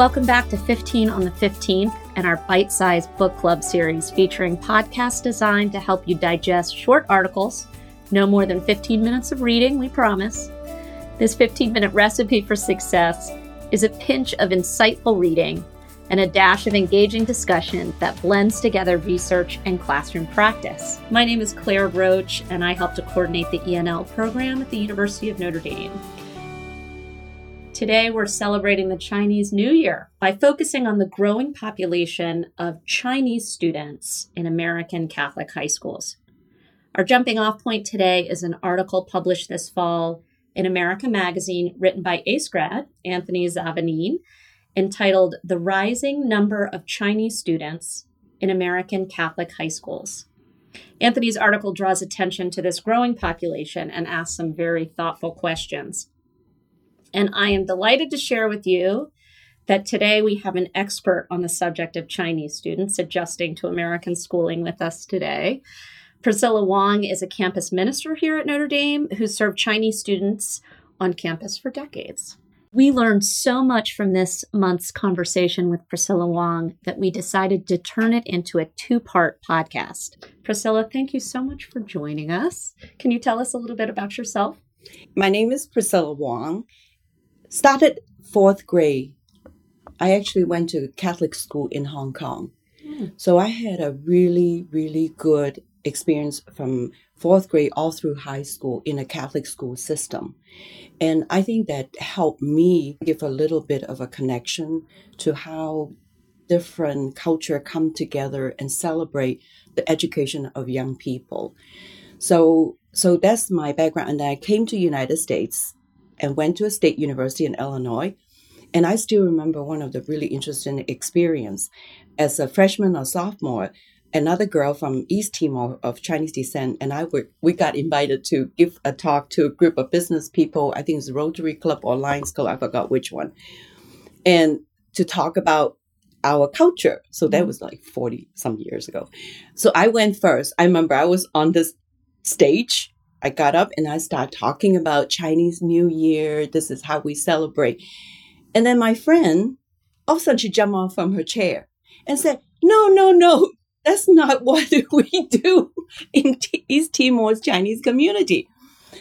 Welcome back to 15 on the 15th and our bite sized book club series featuring podcasts designed to help you digest short articles, no more than 15 minutes of reading, we promise. This 15 minute recipe for success is a pinch of insightful reading and a dash of engaging discussion that blends together research and classroom practice. My name is Claire Roach, and I help to coordinate the ENL program at the University of Notre Dame. Today, we're celebrating the Chinese New Year by focusing on the growing population of Chinese students in American Catholic high schools. Our jumping off point today is an article published this fall in America Magazine written by ACE grad Anthony Zavanin entitled The Rising Number of Chinese Students in American Catholic High Schools. Anthony's article draws attention to this growing population and asks some very thoughtful questions. And I am delighted to share with you that today we have an expert on the subject of Chinese students adjusting to American schooling with us today. Priscilla Wong is a campus minister here at Notre Dame who served Chinese students on campus for decades. We learned so much from this month's conversation with Priscilla Wong that we decided to turn it into a two part podcast. Priscilla, thank you so much for joining us. Can you tell us a little bit about yourself? My name is Priscilla Wong. Started fourth grade. I actually went to Catholic school in Hong Kong. Mm. So I had a really, really good experience from fourth grade all through high school in a Catholic school system. And I think that helped me give a little bit of a connection to how different culture come together and celebrate the education of young people. So so that's my background. And I came to United States and went to a state university in Illinois. And I still remember one of the really interesting experience as a freshman or sophomore another girl from East Timor of Chinese descent and I were we got invited to give a talk to a group of business people. I think it's Rotary Club or Lions Club, I forgot which one. And to talk about our culture. So that was like 40 some years ago. So I went first. I remember I was on this stage. I got up and I started talking about Chinese New Year. This is how we celebrate. And then my friend, all of a sudden she jumped off from her chair and said, no, no, no, that's not what we do in East Timor's Chinese community.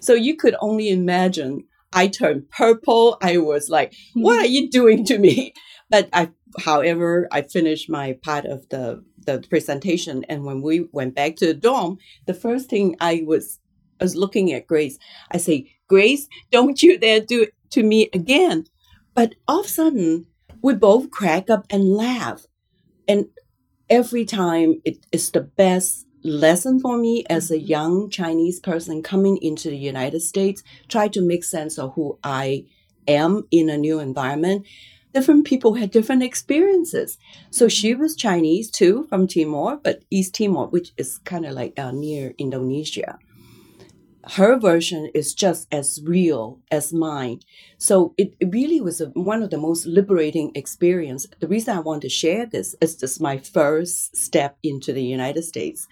So you could only imagine. I turned purple. I was like, hmm. "What are you doing to me?" But I, however, I finished my part of the the presentation, and when we went back to the dorm, the first thing I was I was looking at Grace. I say, "Grace, don't you dare do it to me again!" But all of a sudden, we both crack up and laugh, and every time it is the best lesson for me as a mm-hmm. young Chinese person coming into the United States, try to make sense of who I am in a new environment. Different people had different experiences. So she mm-hmm. was Chinese too, from Timor, but East Timor, which is kind of like uh, near Indonesia her version is just as real as mine. So it, really was a, one of the most liberating experience. The reason I want to share this is just my first step into the United States,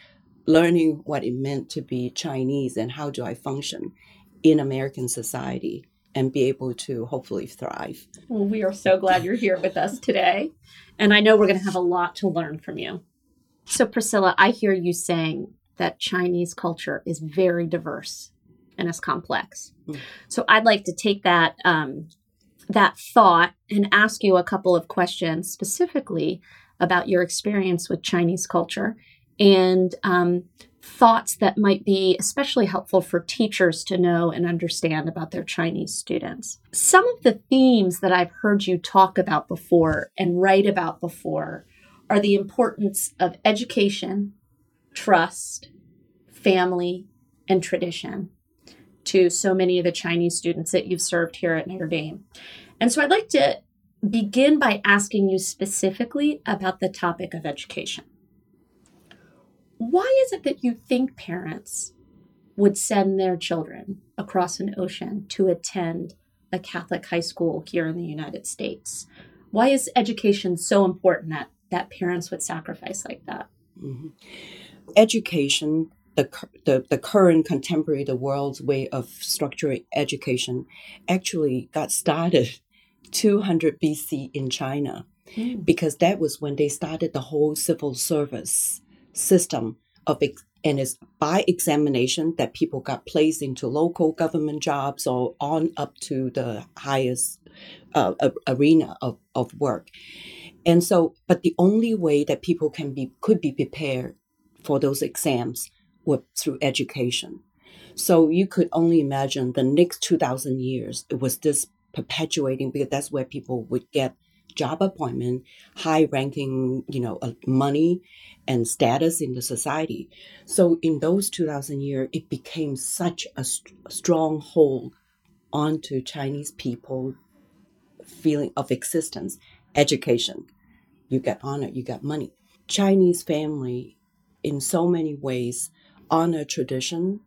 learning what it meant to be Chinese and how do I function in American society and be able to hopefully thrive. Well, we are so glad you're here with us today. And I know we're going to have a lot to learn from you. So, Priscilla, I hear you saying that Chinese culture is very diverse and is complex. Mm. So I'd like to take that um, that thought and ask you a couple of questions specifically about your experience with Chinese culture and um, thoughts that might be especially helpful for teachers to know and understand about their Chinese students. Some of the themes that I've heard you talk about before and write about before are the importance of education, trust, family, and tradition to so many of the Chinese students that you've served here at Notre Dame. And so I'd like to begin by asking you specifically about the topic of education. Why is it that you think parents would send their children across an ocean to attend a Catholic high school here in the United States? Why is education so important that, that parents would sacrifice like that? Mm-hmm. Education the, the, the current contemporary, the world's way of structuring education actually got started 200 BC in China Mm. because that was when they started the whole civil service system of ex- and it's by examination that people got placed into local government jobs or on up to the highest uh, arena of, of work and so but the only way that people can be could be prepared for those exams were through education. So you could only imagine the next 2000 years it was this perpetuating because that's where people would get job appointment high ranking you know uh, money and status in the society. So in those 2000 years it became such a st- stronghold onto chinese people feeling of existence education. You get honor you get money. Chinese family in so many ways honor tradition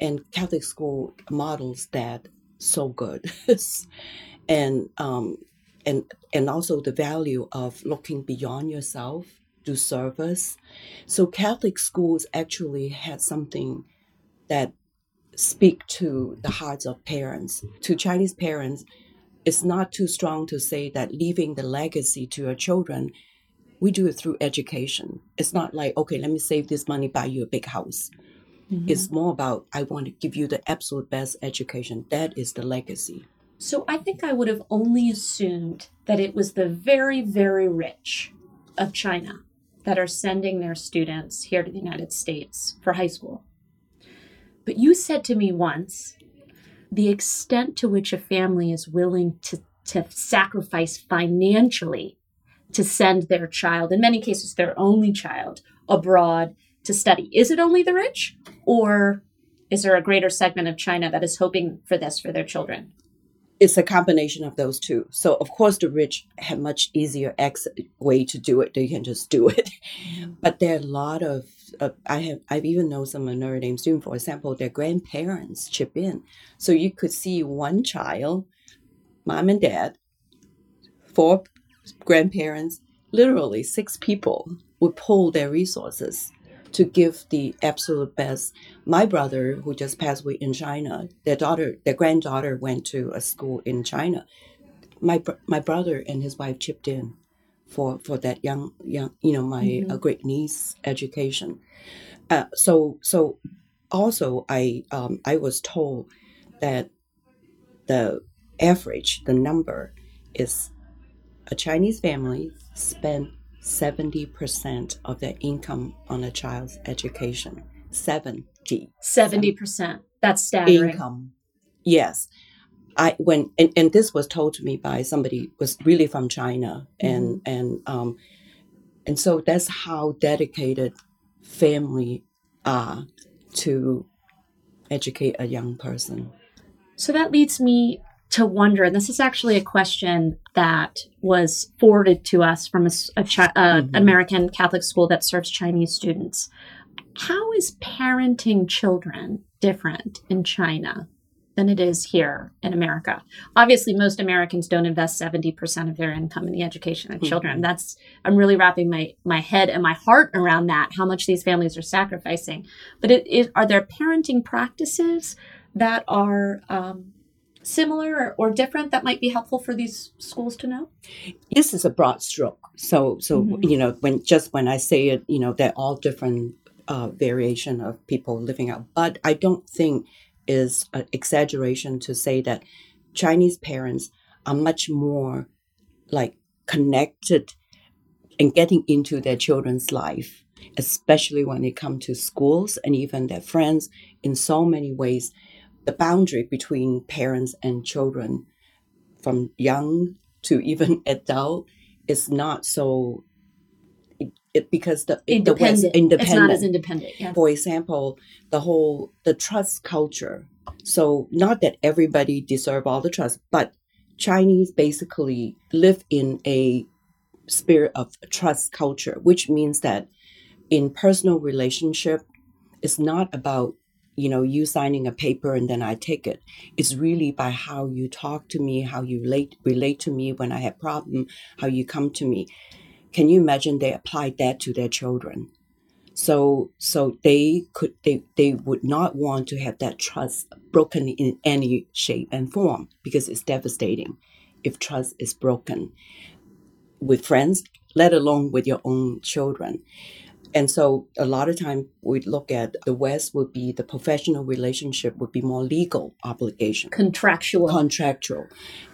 and catholic school models that so good. And um and and also the value of looking beyond yourself do service. So catholic schools actually had something that speak to the hearts of parents. To chinese parents it's not too strong to say that leaving the legacy to your children we do it through education it's not like okay let me save this money buy you a big house Mhm. it's more about i want to give you the absolute best education that is the legacy So I think I would have only assumed that it was the very, very rich of China that are sending their students here to the United States for high school. But you said to me once the extent to which a family is willing to, to sacrifice financially to send their child, in many cases their only child, abroad to study. Is it only the rich? Or is there a greater segment of China that is hoping for this for their children? it's a combination of those two. So of course the rich have much easier ex- way to do it. They can just do it. But there are a lot of uh, I have I've even known some Dame students, for example, their grandparents chip in. So you could see one child, mom and dad, four grandparents, literally six people would pull their resources to give the absolute best. My brother, who just passed away in China, their daughter, their granddaughter went to a school in China. My my brother and his wife chipped in for for that young young you know my Mhm. uh, great niece education. Uh, so so also I um, I was told that the average the number is a Chinese family spend 70% of their income on a child's education. 70 70%. That's staggering. income. Yes. I when and, and this was told to me by somebody was really from China and and um and so that's how dedicated family are to educate a young person. So that leads me to wonder, and this is actually a question that was forwarded to us from a, a Chi- uh, Mhm. American Catholic school that serves Chinese students. How is parenting children different in China than it is here in America? Obviously, most Americans don't invest 70% of their income in the education of children. Mhm. That's I'm really wrapping my my head and my heart around that, how much these families are sacrificing. But it, it, are there parenting practices that are um, similar or, or different that might be helpful for these schools to know? This is a broad stroke. So so Mhm. you know when just when I say it, you know they're all different uh, variation of people living out. But I don't think is an exaggeration to say that Chinese parents are much more like connected and getting into their children's life, especially when they come to schools and even their friends. In so many ways, the boundary between parents and children, from young to even adult, is not so. It, because the the West Independent. independent It's not as independent. Yeah. for example, the whole the trust culture. So not that everybody deserve all the trust, but Chinese basically live in a spirit of trust culture, which means that in personal relationship, it's not about you know you signing a paper and then I take it. It's really by how you talk to me, how you relate relate to me when I have problem, how you come to me. Can you imagine they applied that to their children? so so they could they they would not want to have that trust broken in any shape and form because it's devastating if trust is broken with friends, let alone with your own children. And so a lot of time we look at the West would be the professional relationship would be more legal obligation. Contractual. Contractual.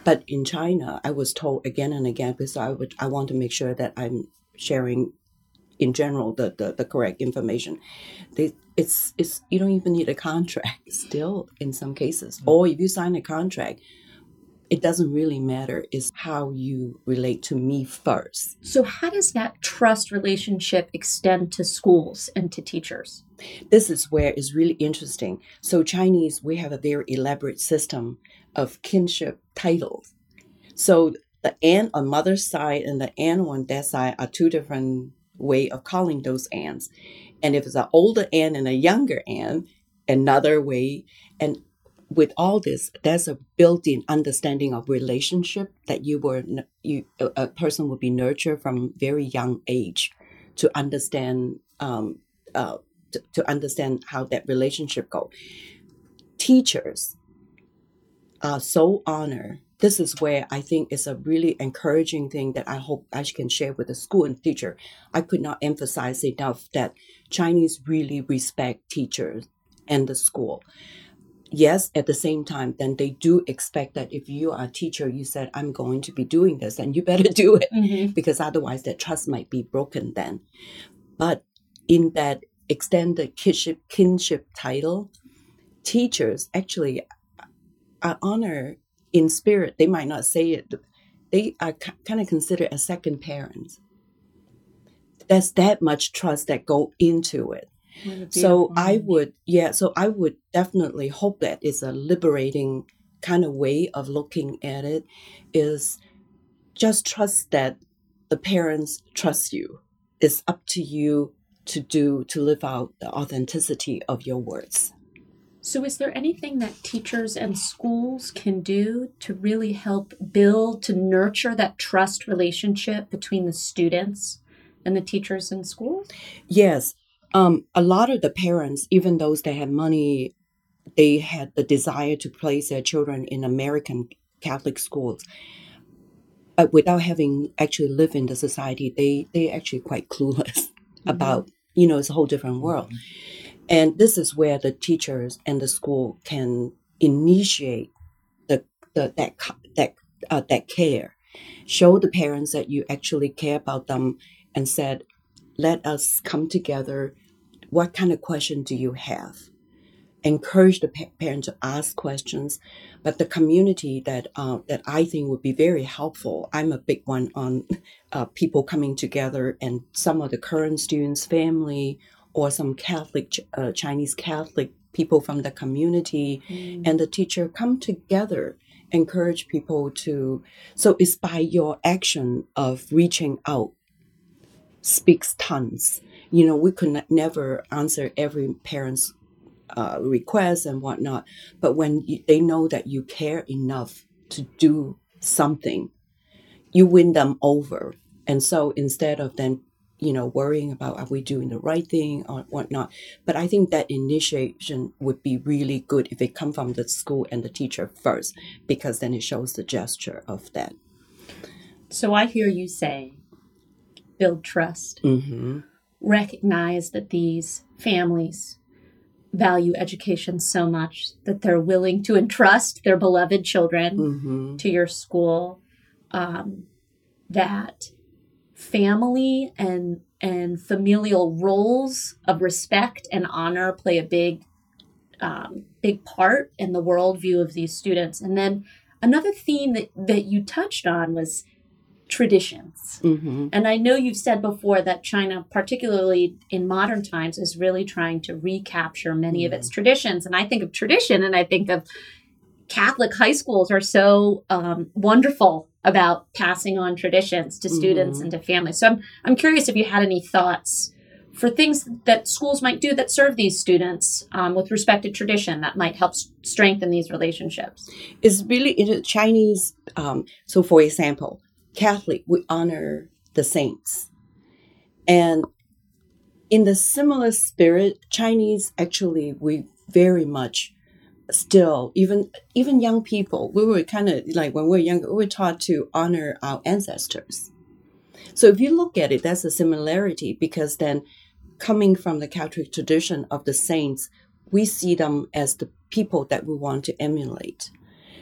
But in China, I was told again and again because I would I want to make sure that I'm sharing in general the, the, the correct information. They, it's it's you don't even need a contract still in some cases. Mm. Or if you sign a contract, it doesn't really matter is how you relate to me first. So how does that trust relationship extend to schools and to teachers? This is where it's really interesting. So Chinese, we have a very elaborate system of kinship titles. So the aunt on mother's side and the aunt on dad's side are two different way of calling those aunts. And if it's an older aunt and a younger aunt, another way. And with all this, there's a built-in understanding of relationship that you were you a person would be nurtured from very young age to understand um, uh, to, to understand how that relationship go. Teachers are so honored. This is where I think is a really encouraging thing that I hope I can share with the school and teacher. I could not emphasize enough that Chinese really respect teachers and the school yes, at the same time, then they do expect that if you are a teacher, you said, I'm going to be doing this, and you better do it mm-hmm. because otherwise that trust might be broken then. But in that extended kinship, kinship title, teachers actually are honored in spirit. They might not say it, they are kind of considered as second parents. There's that much trust that go into it so I would, yeah, so I would definitely hope that it's a liberating kind of way of looking at it is just trust that the parents trust you. It's up to you to do, to live out the authenticity of your words. So, is there anything that teachers and schools can do to really help build, to nurture that trust relationship between the students and the teachers in schools? Yes um, a lot of the parents, even those that had money, they had the desire to place their children in American Catholic schools. But without having actually lived in the society, they they actually quite clueless mm-hmm. about you know it's a whole different world, and this is where the teachers and the school can initiate the, the that that uh, that care, show the parents that you actually care about them, and said let us come together. What kind of question do you have? Encourage the pa- parent to ask questions, but the community that uh, that I think would be very helpful. I'm a big one on uh, people coming together, and some of the current students' family or some Catholic uh, Chinese Catholic people from the community mm. and the teacher come together encourage people to so it's by your action of reaching out speaks tons. You know, we could never answer every parent's uh, request and whatnot, but when you, they know that you care enough to do something, you win them over. And so instead of them, you know, worrying about are we doing the right thing or whatnot, but I think that initiation would be really good if it come from the school and the teacher first, because then it shows the gesture of that. So I hear you say build trust, mm-hmm. recognize that these families value education so much that they're willing to entrust their beloved children mm-hmm. to your school. Um, that family and and familial roles of respect and honor play a big um, big part in the worldview of these students. And then another theme that, that you touched on was traditions. Mm-hmm. And I know you've said before that China, particularly in modern times, is really trying to recapture many mm-hmm. of its traditions. And I think of tradition and I think of Catholic high schools are so um, wonderful about passing on traditions to students mm-hmm. and to families. So I'm, I'm curious if you had any thoughts for things that schools might do that serve these students um, with respect to tradition that might help s- strengthen these relationships. It's really in Chinese. Um, so, for example, Catholic, we honor the saints. And in the similar spirit, Chinese actually, we very much still even even young people we were kind of like when we were younger we were taught to honor our ancestors so if you look at it that's a similarity because then coming from the catholic tradition of the saints we see them as the people that we want to emulate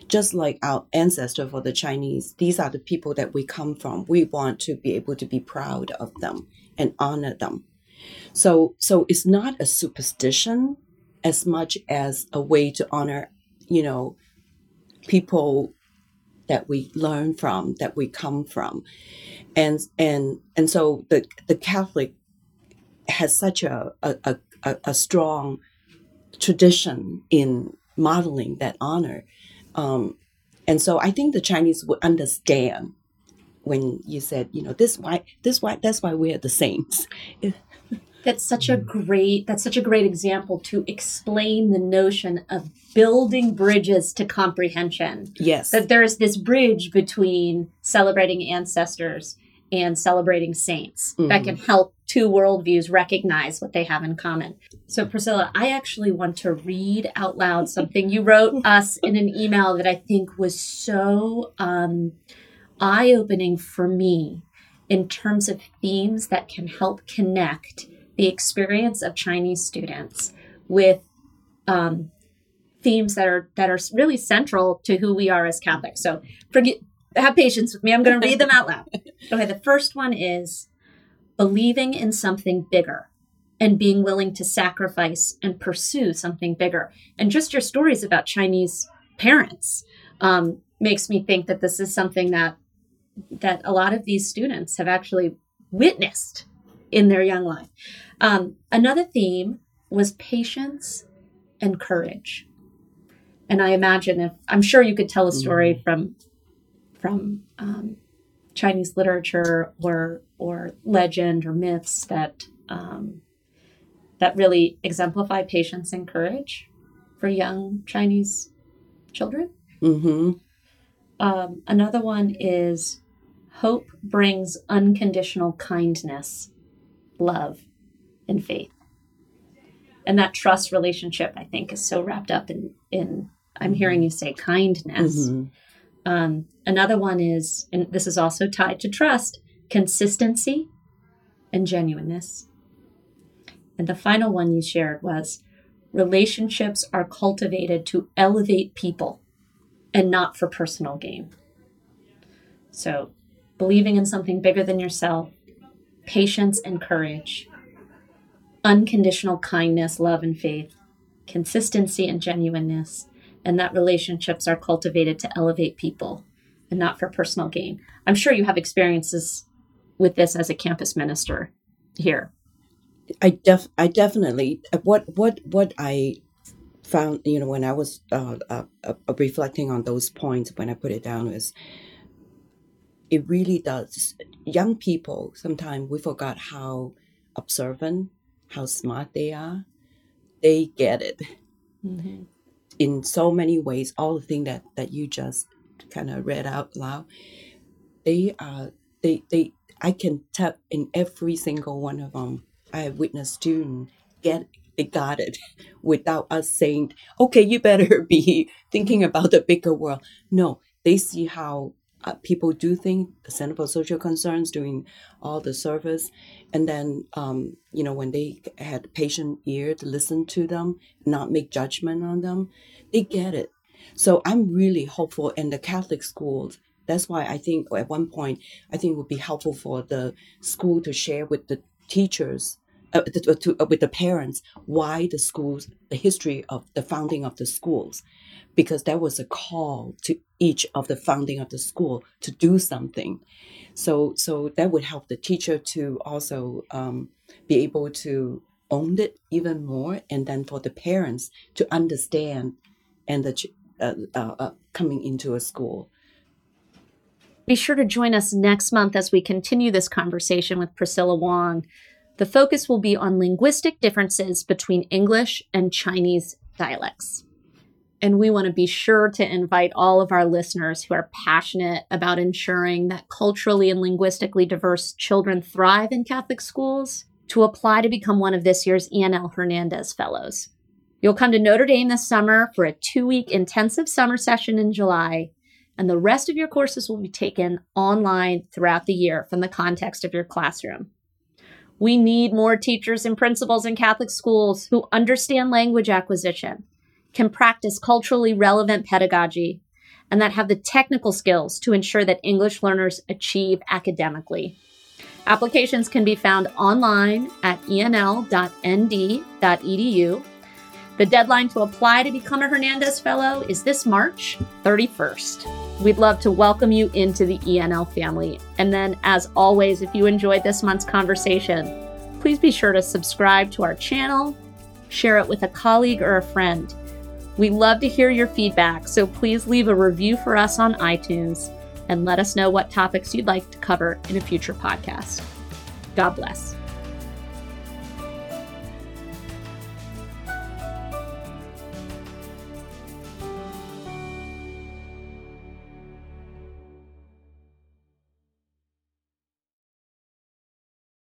just like our ancestor for the chinese these are the people that we come from we want to be able to be proud of them and honor them so so it's not a superstition as much as a way to honor, you know, people that we learn from, that we come from. And and and so the the Catholic has such a a, a, a strong tradition in modeling that honor. Um, and so I think the Chinese would understand when you said, you know, this why this why that's why we're the saints that's such a great that's such a great example to explain the notion of building bridges to comprehension. Yes. That there is this bridge between celebrating ancestors and celebrating saints mm-hmm. that can help two worldviews recognize what they have in common. So, Priscilla, I actually want to read out loud something you wrote us in an email that I think was so um, eye opening for me in terms of themes that can help connect the experience of Chinese students with um, themes that are that are really central to who we are as Catholics. So forget have patience with me. I'm going to read them out loud. Okay, the first one is believing in something bigger and being willing to sacrifice and pursue something bigger. And just your stories about Chinese parents um, makes me think that this is something that that a lot of these students have actually witnessed in their young life. Um, another theme was patience and courage. And I imagine if I'm sure you could tell a story mm-hmm. from from um, Chinese literature or or legend or myths that um, that really exemplify patience and courage for young Chinese children. Mm-hmm. Um, another one is hope brings unconditional kindness, love, and faith. And that trust relationship, I think, is so wrapped up in in I'm hearing you say kindness. Mm-hmm. Um, another one is, and this is also tied to trust, consistency and genuineness. And the final one you shared was relationships are cultivated to elevate people and not for personal gain. So, believing in something bigger than yourself, patience and courage, unconditional kindness, love, and faith, consistency and genuineness, and that relationships are cultivated to elevate people and not for personal gain. I'm sure you have experiences with this as a campus minister here. I def I definitely what what what I found you know when I was uh, uh, uh, reflecting on those points when I put it down is it really does young people sometimes we forgot how observant how smart they are, they get it mm-hmm. in so many ways. All the things that that you just kind of read out loud, they are they they. I can tell in every single one of them. I have witnessed students get they got it without us saying, "Okay, you better be thinking about the bigger world." No, they see how uh, people do think the Center for Social Concerns doing all the service, and then um, you know when they had patient ear to listen to them, not make judgment on them, they get it. So I'm really hopeful in the Catholic schools. That's why I think at one point I think it would be helpful for the school to share with the teachers uh, to, to, uh, with the parents why the schools, the history of the founding of the schools, because that was a call to each of the founding of the school to do something. So, so that would help the teacher to also um, be able to own it even more, and then for the parents to understand and the uh, uh, uh, coming into a school. Be sure to join us next month as we continue this conversation with Priscilla Wong. The focus will be on linguistic differences between English and Chinese dialects. And we want to be sure to invite all of our listeners who are passionate about ensuring that culturally and linguistically diverse children thrive in Catholic schools to apply to become one of this year's E.N.L. Hernandez Fellows. You'll come to Notre Dame this summer for a two week intensive summer session in July, and the rest of your courses will be taken online throughout the year from the context of your classroom. We need more teachers and principals in Catholic schools who understand language acquisition, can practice culturally relevant pedagogy, and that have the technical skills to ensure that English learners achieve academically. Applications can be found online at enl.nd.edu. The deadline to apply to become a Hernandez Fellow is this March 31st. We'd love to welcome you into the ENL family. And then, as always, if you enjoyed this month's conversation, please be sure to subscribe to our channel, share it with a colleague or a friend. We love to hear your feedback, so please leave a review for us on iTunes and let us know what topics you'd like to cover in a future podcast. God bless.